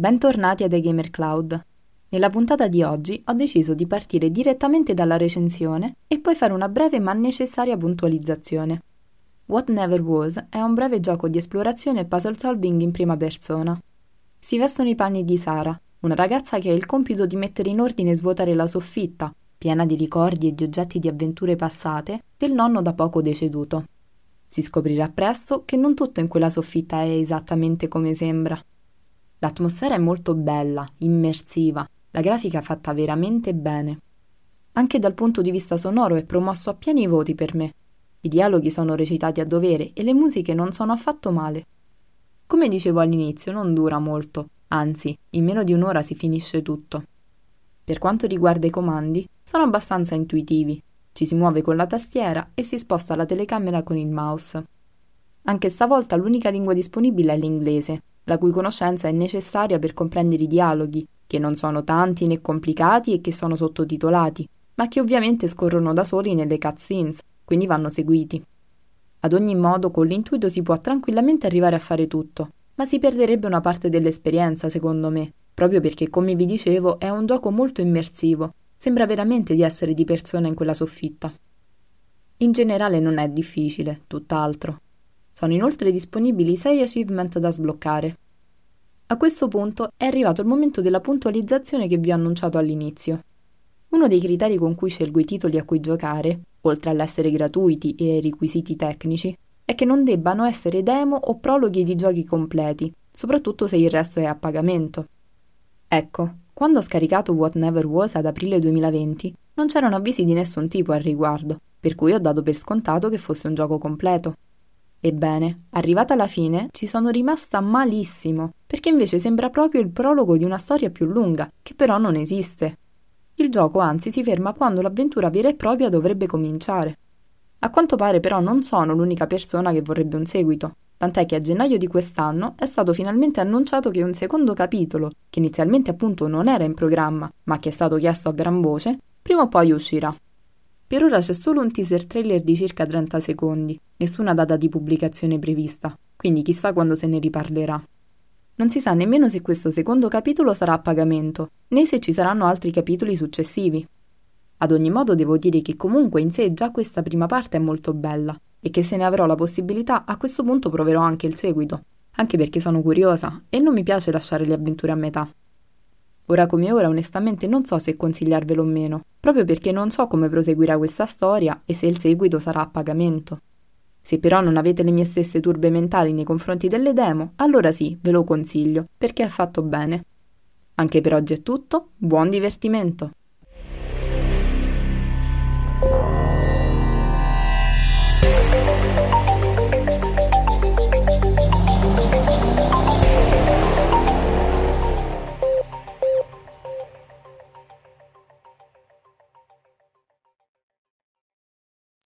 Bentornati a The Gamer Cloud. Nella puntata di oggi ho deciso di partire direttamente dalla recensione e poi fare una breve ma necessaria puntualizzazione. What Never Was è un breve gioco di esplorazione e puzzle solving in prima persona. Si vestono i panni di Sara, una ragazza che ha il compito di mettere in ordine e svuotare la soffitta, piena di ricordi e di oggetti di avventure passate, del nonno da poco deceduto. Si scoprirà presto che non tutto in quella soffitta è esattamente come sembra. L'atmosfera è molto bella, immersiva, la grafica fatta veramente bene. Anche dal punto di vista sonoro è promosso a pieni voti per me. I dialoghi sono recitati a dovere e le musiche non sono affatto male. Come dicevo all'inizio, non dura molto, anzi, in meno di un'ora si finisce tutto. Per quanto riguarda i comandi, sono abbastanza intuitivi. Ci si muove con la tastiera e si sposta la telecamera con il mouse. Anche stavolta l'unica lingua disponibile è l'inglese, la cui conoscenza è necessaria per comprendere i dialoghi, che non sono tanti né complicati e che sono sottotitolati, ma che ovviamente scorrono da soli nelle cutscenes, quindi vanno seguiti. Ad ogni modo, con l'intuito si può tranquillamente arrivare a fare tutto, ma si perderebbe una parte dell'esperienza, secondo me, proprio perché, come vi dicevo, è un gioco molto immersivo, sembra veramente di essere di persona in quella soffitta. In generale non è difficile, tutt'altro. Sono inoltre disponibili 6 achievement da sbloccare. A questo punto è arrivato il momento della puntualizzazione che vi ho annunciato all'inizio. Uno dei criteri con cui scelgo i titoli a cui giocare, oltre all'essere gratuiti e ai requisiti tecnici, è che non debbano essere demo o prologhi di giochi completi, soprattutto se il resto è a pagamento. Ecco, quando ho scaricato What Never Was ad aprile 2020, non c'erano avvisi di nessun tipo al riguardo, per cui ho dato per scontato che fosse un gioco completo. Ebbene, arrivata alla fine, ci sono rimasta malissimo, perché invece sembra proprio il prologo di una storia più lunga, che però non esiste. Il gioco anzi si ferma quando l'avventura vera e propria dovrebbe cominciare. A quanto pare però non sono l'unica persona che vorrebbe un seguito, tant'è che a gennaio di quest'anno è stato finalmente annunciato che un secondo capitolo, che inizialmente appunto non era in programma, ma che è stato chiesto a gran voce, prima o poi uscirà. Per ora c'è solo un teaser trailer di circa 30 secondi, nessuna data di pubblicazione prevista, quindi chissà quando se ne riparlerà. Non si sa nemmeno se questo secondo capitolo sarà a pagamento, né se ci saranno altri capitoli successivi. Ad ogni modo devo dire che comunque in sé già questa prima parte è molto bella e che se ne avrò la possibilità a questo punto proverò anche il seguito, anche perché sono curiosa e non mi piace lasciare le avventure a metà. Ora come ora onestamente non so se consigliarvelo o meno, proprio perché non so come proseguirà questa storia e se il seguito sarà a pagamento. Se però non avete le mie stesse turbe mentali nei confronti delle demo, allora sì, ve lo consiglio, perché è fatto bene. Anche per oggi è tutto, buon divertimento!